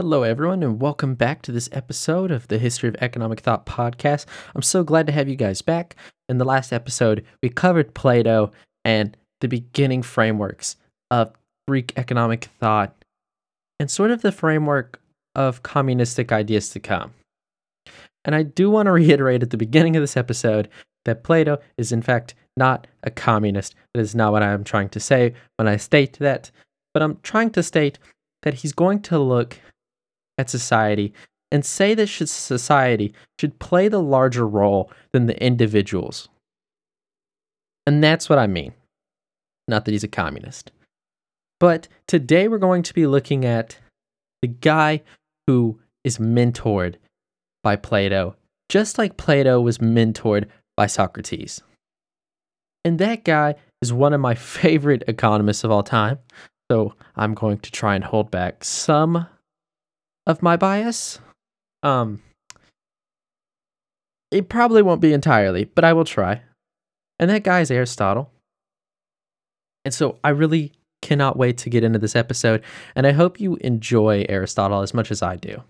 Hello, everyone, and welcome back to this episode of the History of Economic Thought podcast. I'm so glad to have you guys back. In the last episode, we covered Plato and the beginning frameworks of Greek economic thought and sort of the framework of communistic ideas to come. And I do want to reiterate at the beginning of this episode that Plato is, in fact, not a communist. That is not what I am trying to say when I state that, but I'm trying to state that he's going to look at society and say that society should play the larger role than the individuals. And that's what I mean. Not that he's a communist. But today we're going to be looking at the guy who is mentored by Plato, just like Plato was mentored by Socrates. And that guy is one of my favorite economists of all time. So I'm going to try and hold back some of my bias. Um, it probably won't be entirely, but I will try. And that guy is Aristotle. And so I really cannot wait to get into this episode, and I hope you enjoy Aristotle as much as I do.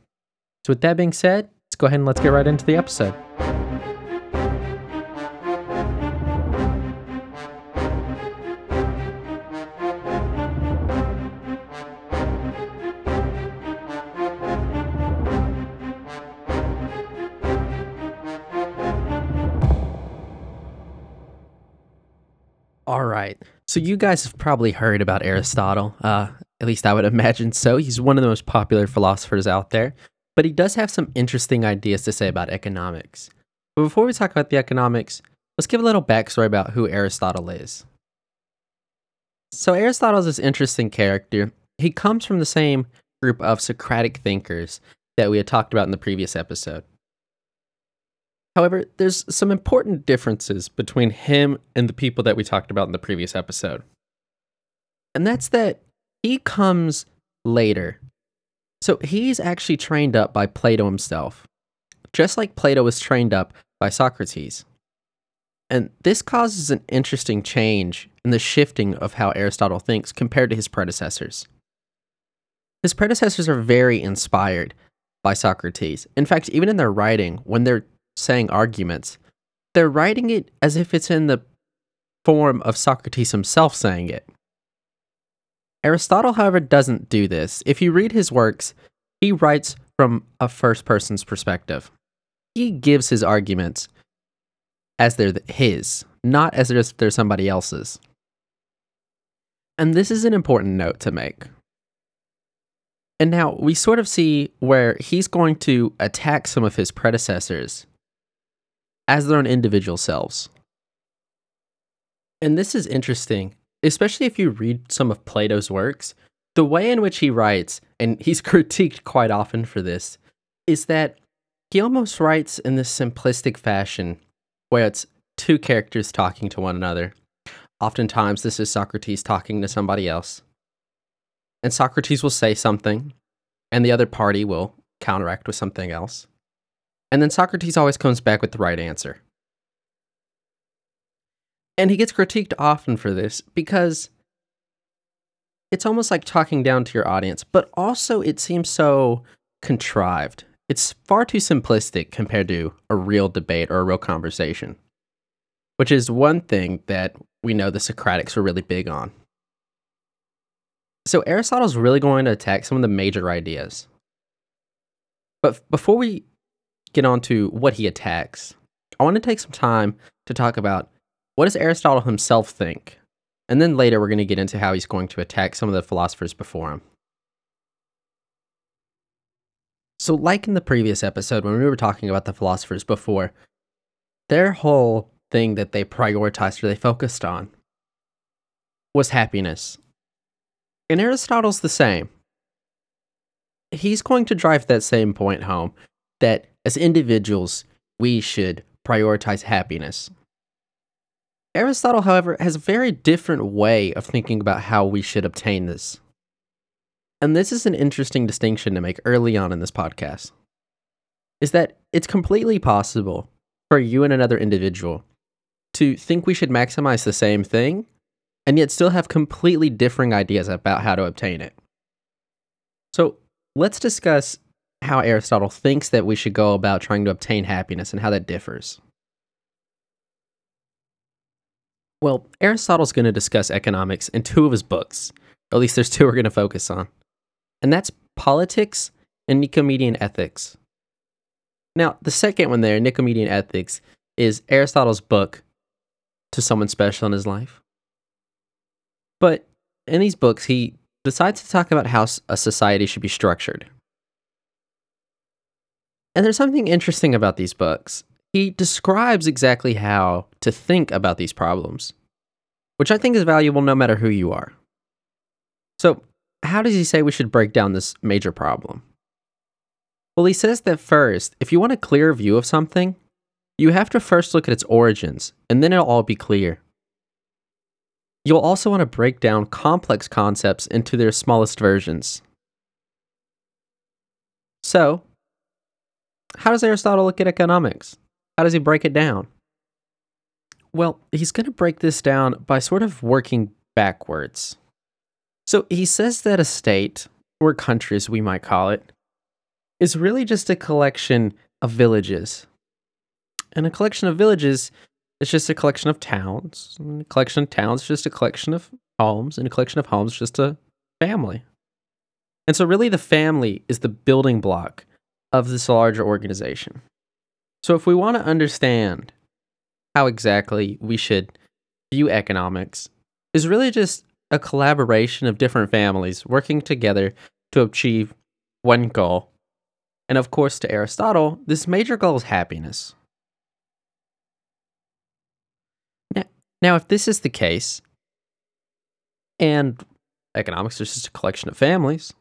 So, with that being said, let's go ahead and let's get right into the episode. So you guys have probably heard about Aristotle. Uh, at least I would imagine so. He's one of the most popular philosophers out there, but he does have some interesting ideas to say about economics. But before we talk about the economics, let's give a little backstory about who Aristotle is. So Aristotle is this interesting character. He comes from the same group of Socratic thinkers that we had talked about in the previous episode. However, there's some important differences between him and the people that we talked about in the previous episode. And that's that he comes later. So he's actually trained up by Plato himself, just like Plato was trained up by Socrates. And this causes an interesting change in the shifting of how Aristotle thinks compared to his predecessors. His predecessors are very inspired by Socrates. In fact, even in their writing, when they're saying arguments, they're writing it as if it's in the form of Socrates himself saying it. Aristotle, however, doesn't do this. If you read his works, he writes from a first person's perspective. He gives his arguments as they're his, not as if they're somebody else's. And this is an important note to make. And now we sort of see where he's going to attack some of his predecessors as their own individual selves. And this is interesting, especially if you read some of Plato's works. The way in which he writes, and he's critiqued quite often for this, is that he almost writes in this simplistic fashion where it's two characters talking to one another. Oftentimes, this is Socrates talking to somebody else. And Socrates will say something, and the other party will counteract with something else. And then Socrates always comes back with the right answer. And he gets critiqued often for this because it's almost like talking down to your audience, but also it seems so contrived. It's far too simplistic compared to a real debate or a real conversation, which is one thing that we know the Socratics were really big on. So Aristotle's really going to attack some of the major ideas. But before we get on to what he attacks, I want to take some time to talk about what does Aristotle himself think? And then later we're going to get into how he's going to attack some of the philosophers before him. So, like in the previous episode when we were talking about the philosophers before, their whole thing that they prioritized or they focused on was happiness. And Aristotle's the same. He's going to drive that same point home that as individuals, we should prioritize happiness. Aristotle, however, has a very different way of thinking about how we should obtain this. And this is an interesting distinction to make early on in this podcast. Is that it's completely possible for you and another individual to think we should maximize the same thing and yet still have completely differing ideas about how to obtain it. So, let's discuss how Aristotle thinks that we should go about trying to obtain happiness and how that differs. Well, Aristotle's going to discuss economics in two of his books. Or at least there's two we're going to focus on. And that's Politics and Nicomedean Ethics. Now, the second one there, Nicomedean Ethics, is Aristotle's book to someone special in his life. But in these books, he decides to talk about how a society should be structured. And there's something interesting about these books. He describes exactly how to think about these problems, which I think is valuable no matter who you are. So, how does he say we should break down this major problem? Well, he says that first, if you want a clear view of something, you have to first look at its origins, and then it'll all be clear. You'll also want to break down complex concepts into their smallest versions. So, how does Aristotle look at economics? How does he break it down? Well, he's going to break this down by sort of working backwards. So he says that a state, or country as we might call it, is really just a collection of villages. And a collection of villages is just a collection of towns. And a collection of towns is just a collection of homes. And a collection of homes is just a family. And so, really, the family is the building block of this larger organization. So, if we want to understand how exactly we should view economics, is really just a collaboration of different families working together to achieve one goal. And of course, to Aristotle, this major goal is happiness. Now, now if this is the case, and economics is just a collection of families,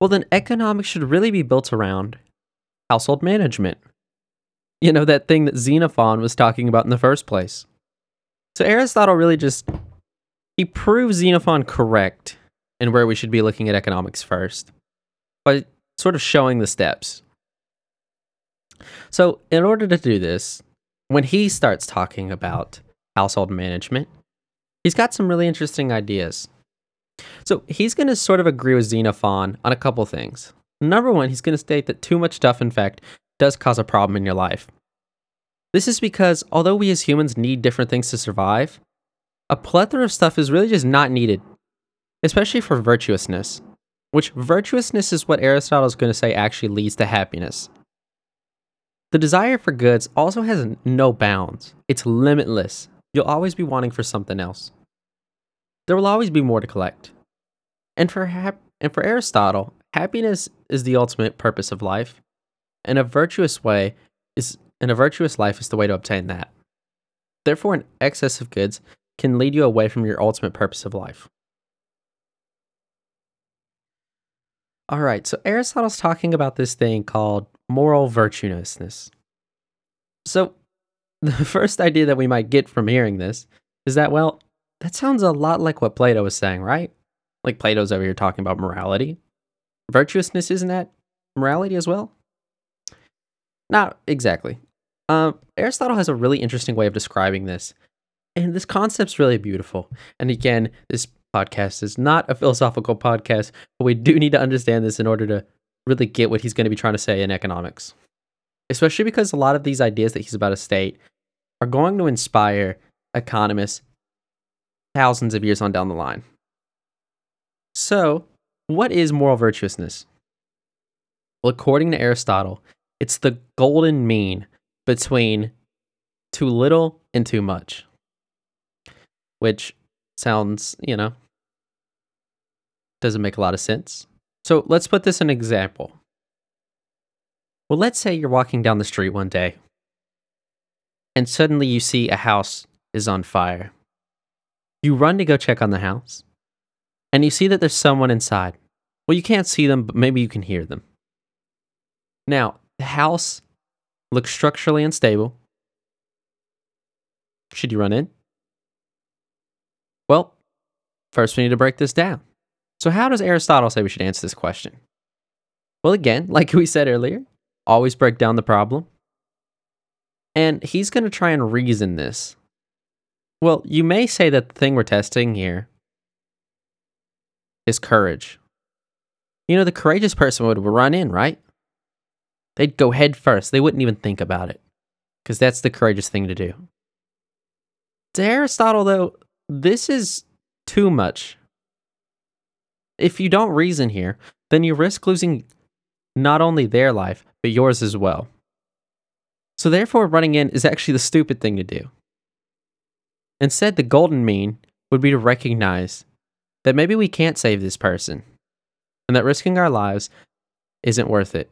well, then economics should really be built around household management. You know, that thing that Xenophon was talking about in the first place. So Aristotle really just he proves Xenophon correct in where we should be looking at economics first by sort of showing the steps. So, in order to do this, when he starts talking about household management, he's got some really interesting ideas. So, he's going to sort of agree with Xenophon on a couple things. Number one, he's going to state that too much stuff, in fact, does cause a problem in your life. This is because although we as humans need different things to survive, a plethora of stuff is really just not needed, especially for virtuousness, which virtuousness is what Aristotle is going to say actually leads to happiness. The desire for goods also has no bounds, it's limitless. You'll always be wanting for something else. There will always be more to collect. And for, hap- and for Aristotle, happiness is the ultimate purpose of life, and a virtuous way is and a virtuous life is the way to obtain that. Therefore, an excess of goods can lead you away from your ultimate purpose of life. All right, so Aristotle's talking about this thing called moral virtuousness. So, the first idea that we might get from hearing this is that, well, that sounds a lot like what Plato was saying, right? Like Plato's over here talking about morality. Virtuousness isn't that morality as well? Not exactly. Uh, Aristotle has a really interesting way of describing this and this concept's really beautiful. And again, this podcast is not a philosophical podcast, but we do need to understand this in order to really get what he's going to be trying to say in economics. Especially because a lot of these ideas that he's about to state are going to inspire economists thousands of years on down the line. So, what is moral virtuousness? Well, according to Aristotle, it's the golden mean between too little and too much which sounds, you know, doesn't make a lot of sense. So let's put this an example. Well, let's say you're walking down the street one day and suddenly you see a house is on fire. You run to go check on the house and you see that there's someone inside. Well, you can't see them, but maybe you can hear them. Now, the house looks structurally unstable. Should you run in? Well, first we need to break this down. So, how does Aristotle say we should answer this question? Well, again, like we said earlier, always break down the problem. And he's going to try and reason this. Well, you may say that the thing we're testing here is courage. You know, the courageous person would run in, right? They'd go head first. They wouldn't even think about it because that's the courageous thing to do. To Aristotle, though, this is too much. If you don't reason here, then you risk losing not only their life, but yours as well. So, therefore, running in is actually the stupid thing to do. Instead, the golden mean would be to recognize that maybe we can't save this person and that risking our lives isn't worth it.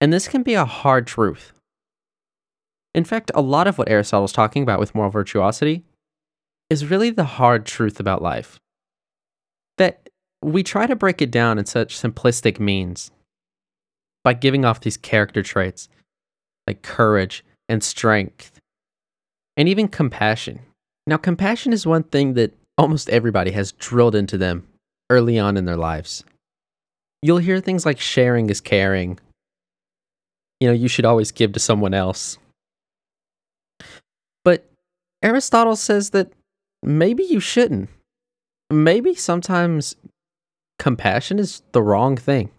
And this can be a hard truth. In fact, a lot of what Aristotle's talking about with moral virtuosity is really the hard truth about life. That we try to break it down in such simplistic means by giving off these character traits like courage and strength and even compassion. Now, compassion is one thing that almost everybody has drilled into them early on in their lives. You'll hear things like sharing is caring. You know, you should always give to someone else. But Aristotle says that maybe you shouldn't. Maybe sometimes compassion is the wrong thing.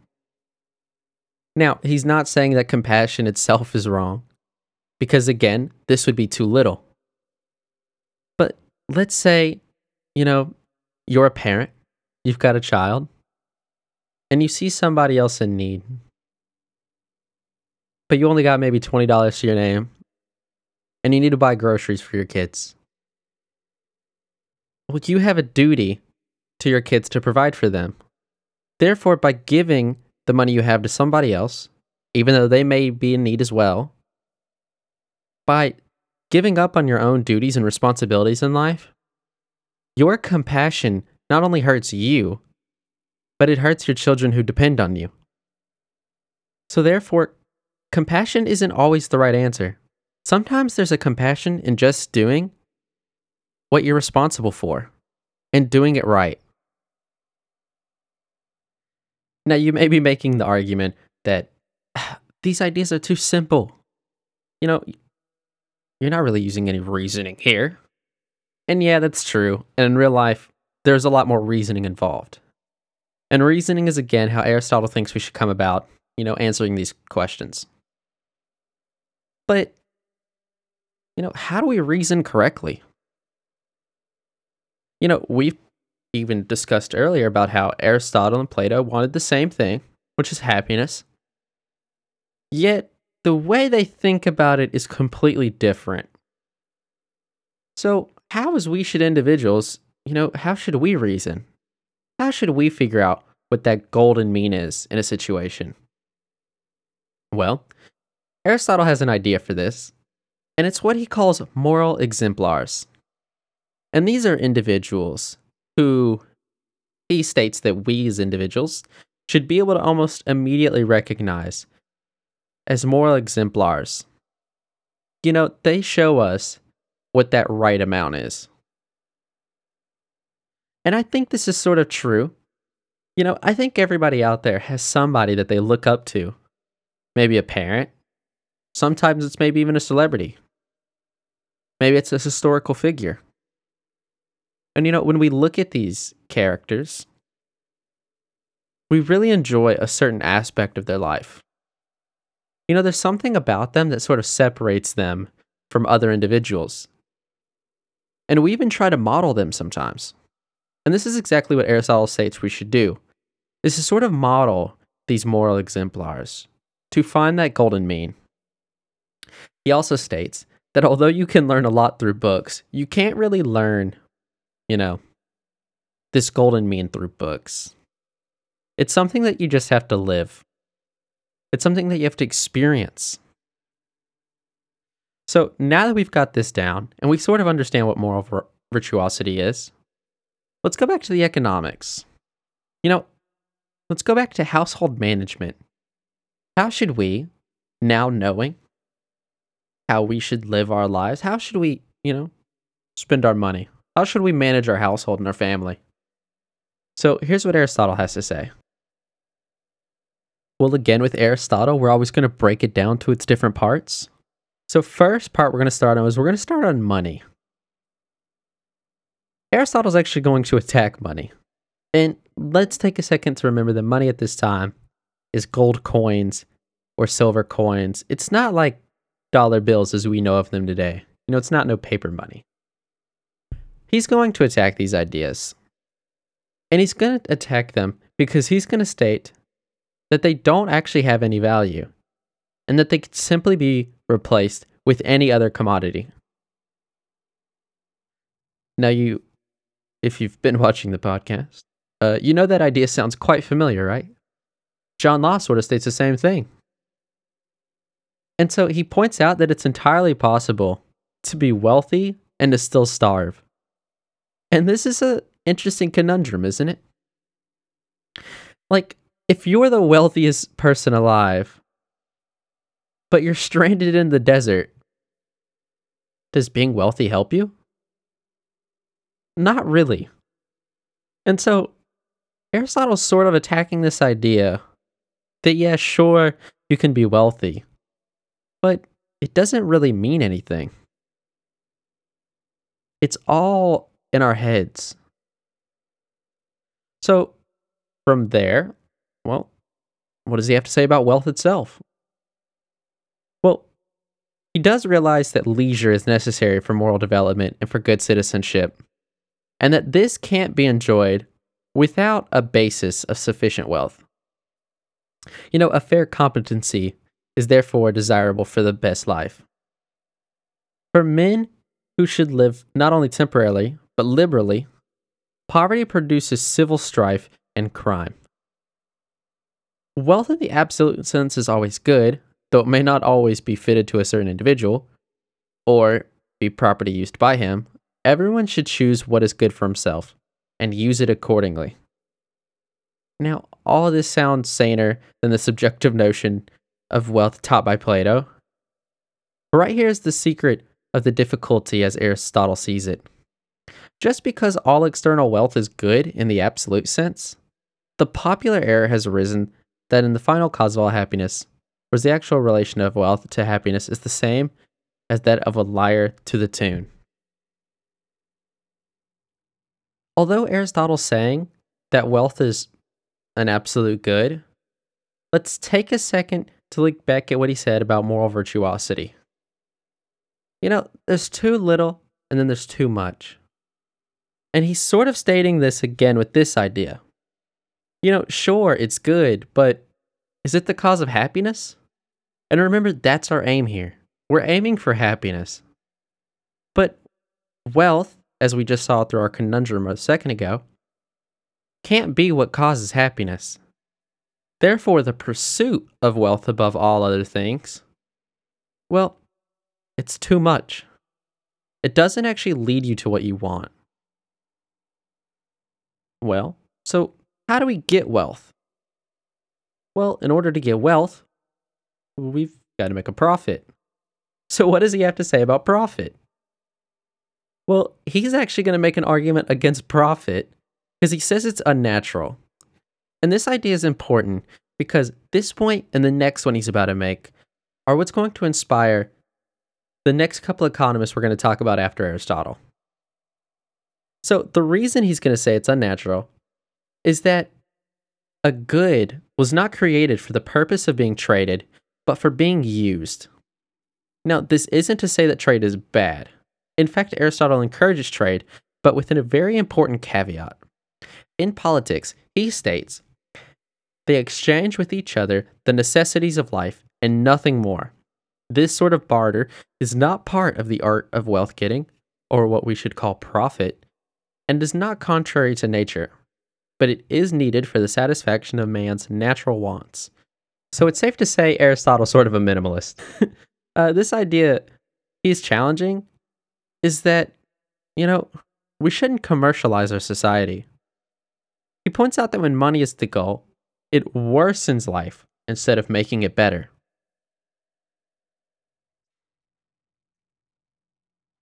Now, he's not saying that compassion itself is wrong, because again, this would be too little. But let's say, you know, you're a parent, you've got a child, and you see somebody else in need, but you only got maybe $20 to your name, and you need to buy groceries for your kids. Well, you have a duty to your kids to provide for them. Therefore, by giving the money you have to somebody else, even though they may be in need as well, by giving up on your own duties and responsibilities in life, your compassion not only hurts you, but it hurts your children who depend on you. So, therefore, compassion isn't always the right answer. Sometimes there's a compassion in just doing what you're responsible for and doing it right. Now, you may be making the argument that these ideas are too simple. You know, you're not really using any reasoning here. And yeah, that's true. And in real life, there's a lot more reasoning involved. And reasoning is again how Aristotle thinks we should come about, you know, answering these questions. But, you know, how do we reason correctly? You know, we've even discussed earlier about how Aristotle and Plato wanted the same thing, which is happiness. Yet, the way they think about it is completely different. So, how as we should individuals, you know, how should we reason? How should we figure out what that golden mean is in a situation? Well, Aristotle has an idea for this, and it's what he calls moral exemplars. And these are individuals who he states that we as individuals should be able to almost immediately recognize as moral exemplars. You know, they show us what that right amount is. And I think this is sort of true. You know, I think everybody out there has somebody that they look up to. Maybe a parent. Sometimes it's maybe even a celebrity. Maybe it's a historical figure. And you know, when we look at these characters, we really enjoy a certain aspect of their life. You know, there's something about them that sort of separates them from other individuals. And we even try to model them sometimes. And this is exactly what Aristotle states we should do. This Is sort of model these moral exemplars to find that golden mean. He also states that although you can learn a lot through books, you can't really learn you know, this golden mean through books. It's something that you just have to live. It's something that you have to experience. So now that we've got this down and we sort of understand what moral virtuosity is, let's go back to the economics. You know, let's go back to household management. How should we, now knowing how we should live our lives, how should we, you know, spend our money? How should we manage our household and our family? So here's what Aristotle has to say. Well, again, with Aristotle, we're always going to break it down to its different parts. So, first part we're going to start on is we're going to start on money. Aristotle's actually going to attack money. And let's take a second to remember that money at this time is gold coins or silver coins. It's not like dollar bills as we know of them today. You know, it's not no paper money. He's going to attack these ideas. And he's going to attack them because he's going to state that they don't actually have any value and that they could simply be replaced with any other commodity. Now, you, if you've been watching the podcast, uh, you know that idea sounds quite familiar, right? John Law sort of states the same thing. And so he points out that it's entirely possible to be wealthy and to still starve. And this is an interesting conundrum, isn't it? Like, if you're the wealthiest person alive, but you're stranded in the desert, does being wealthy help you? Not really. And so Aristotle's sort of attacking this idea that, yeah, sure, you can be wealthy, but it doesn't really mean anything. It's all in our heads. So, from there, well, what does he have to say about wealth itself? Well, he does realize that leisure is necessary for moral development and for good citizenship, and that this can't be enjoyed without a basis of sufficient wealth. You know, a fair competency is therefore desirable for the best life. For men who should live not only temporarily, but liberally, poverty produces civil strife and crime. Wealth in the absolute sense is always good, though it may not always be fitted to a certain individual or be property used by him. Everyone should choose what is good for himself and use it accordingly. Now, all this sounds saner than the subjective notion of wealth taught by Plato. But right here is the secret of the difficulty as Aristotle sees it. Just because all external wealth is good in the absolute sense, the popular error has arisen that in the final cause of all happiness, whereas the actual relation of wealth to happiness is the same as that of a lyre to the tune. Although Aristotle's saying that wealth is an absolute good, let's take a second to look back at what he said about moral virtuosity. You know, there's too little and then there's too much. And he's sort of stating this again with this idea. You know, sure, it's good, but is it the cause of happiness? And remember, that's our aim here. We're aiming for happiness. But wealth, as we just saw through our conundrum a second ago, can't be what causes happiness. Therefore, the pursuit of wealth above all other things, well, it's too much. It doesn't actually lead you to what you want. Well, so how do we get wealth? Well, in order to get wealth, we've got to make a profit. So, what does he have to say about profit? Well, he's actually going to make an argument against profit because he says it's unnatural. And this idea is important because this point and the next one he's about to make are what's going to inspire the next couple economists we're going to talk about after Aristotle. So, the reason he's going to say it's unnatural is that a good was not created for the purpose of being traded, but for being used. Now, this isn't to say that trade is bad. In fact, Aristotle encourages trade, but within a very important caveat. In politics, he states they exchange with each other the necessities of life and nothing more. This sort of barter is not part of the art of wealth getting, or what we should call profit, and is not contrary to nature, but it is needed for the satisfaction of man's natural wants. So it's safe to say Aristotle's sort of a minimalist. uh, this idea he's challenging is that, you know, we shouldn't commercialize our society. He points out that when money is the goal, it worsens life instead of making it better.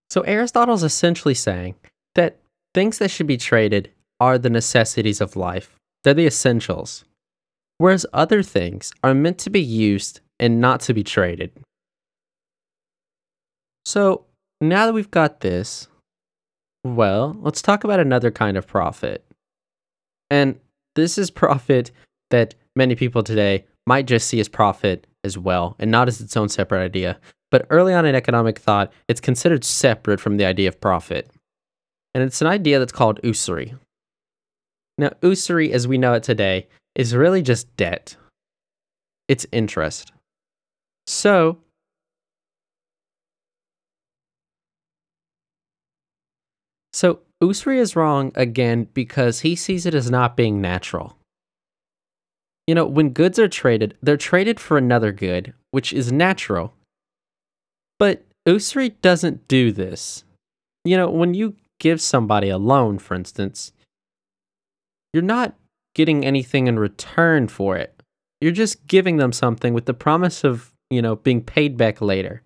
So Aristotle's essentially saying that things that should be traded are the necessities of life. They're the essentials. Whereas other things are meant to be used and not to be traded. So now that we've got this, well, let's talk about another kind of profit. And this is profit that many people today might just see as profit as well and not as its own separate idea. But early on in economic thought, it's considered separate from the idea of profit. And it's an idea that's called usury. Now, usury, as we know it today, is really just debt, it's interest. So, so Usury is wrong again because he sees it as not being natural. You know, when goods are traded, they're traded for another good, which is natural. But Usury doesn't do this. You know, when you give somebody a loan, for instance, you're not getting anything in return for it. You're just giving them something with the promise of, you know, being paid back later.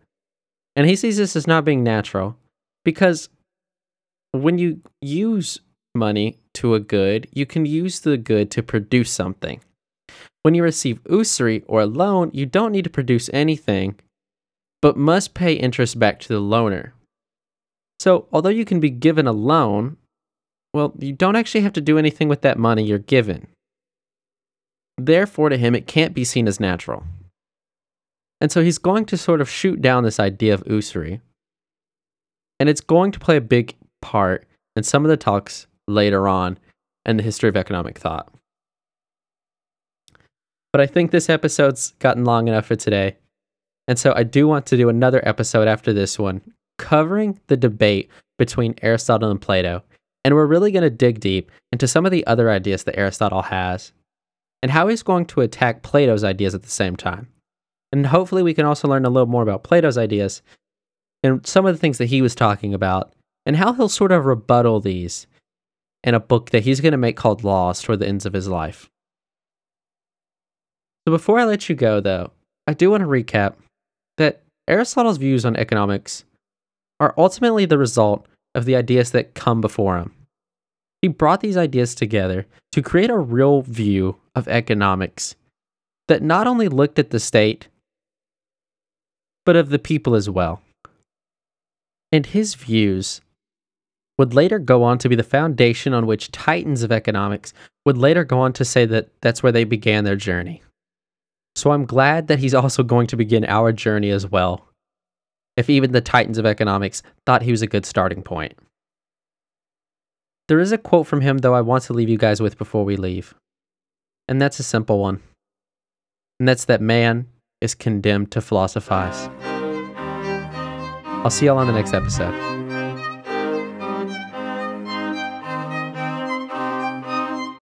And he sees this as not being natural because when you use money to a good, you can use the good to produce something. When you receive usury or a loan, you don't need to produce anything, but must pay interest back to the loaner. So, although you can be given a loan, well, you don't actually have to do anything with that money you're given. Therefore, to him, it can't be seen as natural. And so he's going to sort of shoot down this idea of usury. And it's going to play a big part in some of the talks later on in the history of economic thought. But I think this episode's gotten long enough for today. And so I do want to do another episode after this one covering the debate between Aristotle and Plato. And we're really going to dig deep into some of the other ideas that Aristotle has and how he's going to attack Plato's ideas at the same time. And hopefully, we can also learn a little more about Plato's ideas and some of the things that he was talking about and how he'll sort of rebuttal these in a book that he's going to make called Laws toward the ends of his life. So before I let you go, though, I do want to recap that Aristotle's views on economics are ultimately the result of the ideas that come before him. He brought these ideas together to create a real view of economics that not only looked at the state, but of the people as well. And his views would later go on to be the foundation on which titans of economics would later go on to say that that's where they began their journey. So I'm glad that he's also going to begin our journey as well, if even the titans of economics thought he was a good starting point. There is a quote from him, though, I want to leave you guys with before we leave. And that's a simple one. And that's that man is condemned to philosophize. I'll see y'all on the next episode.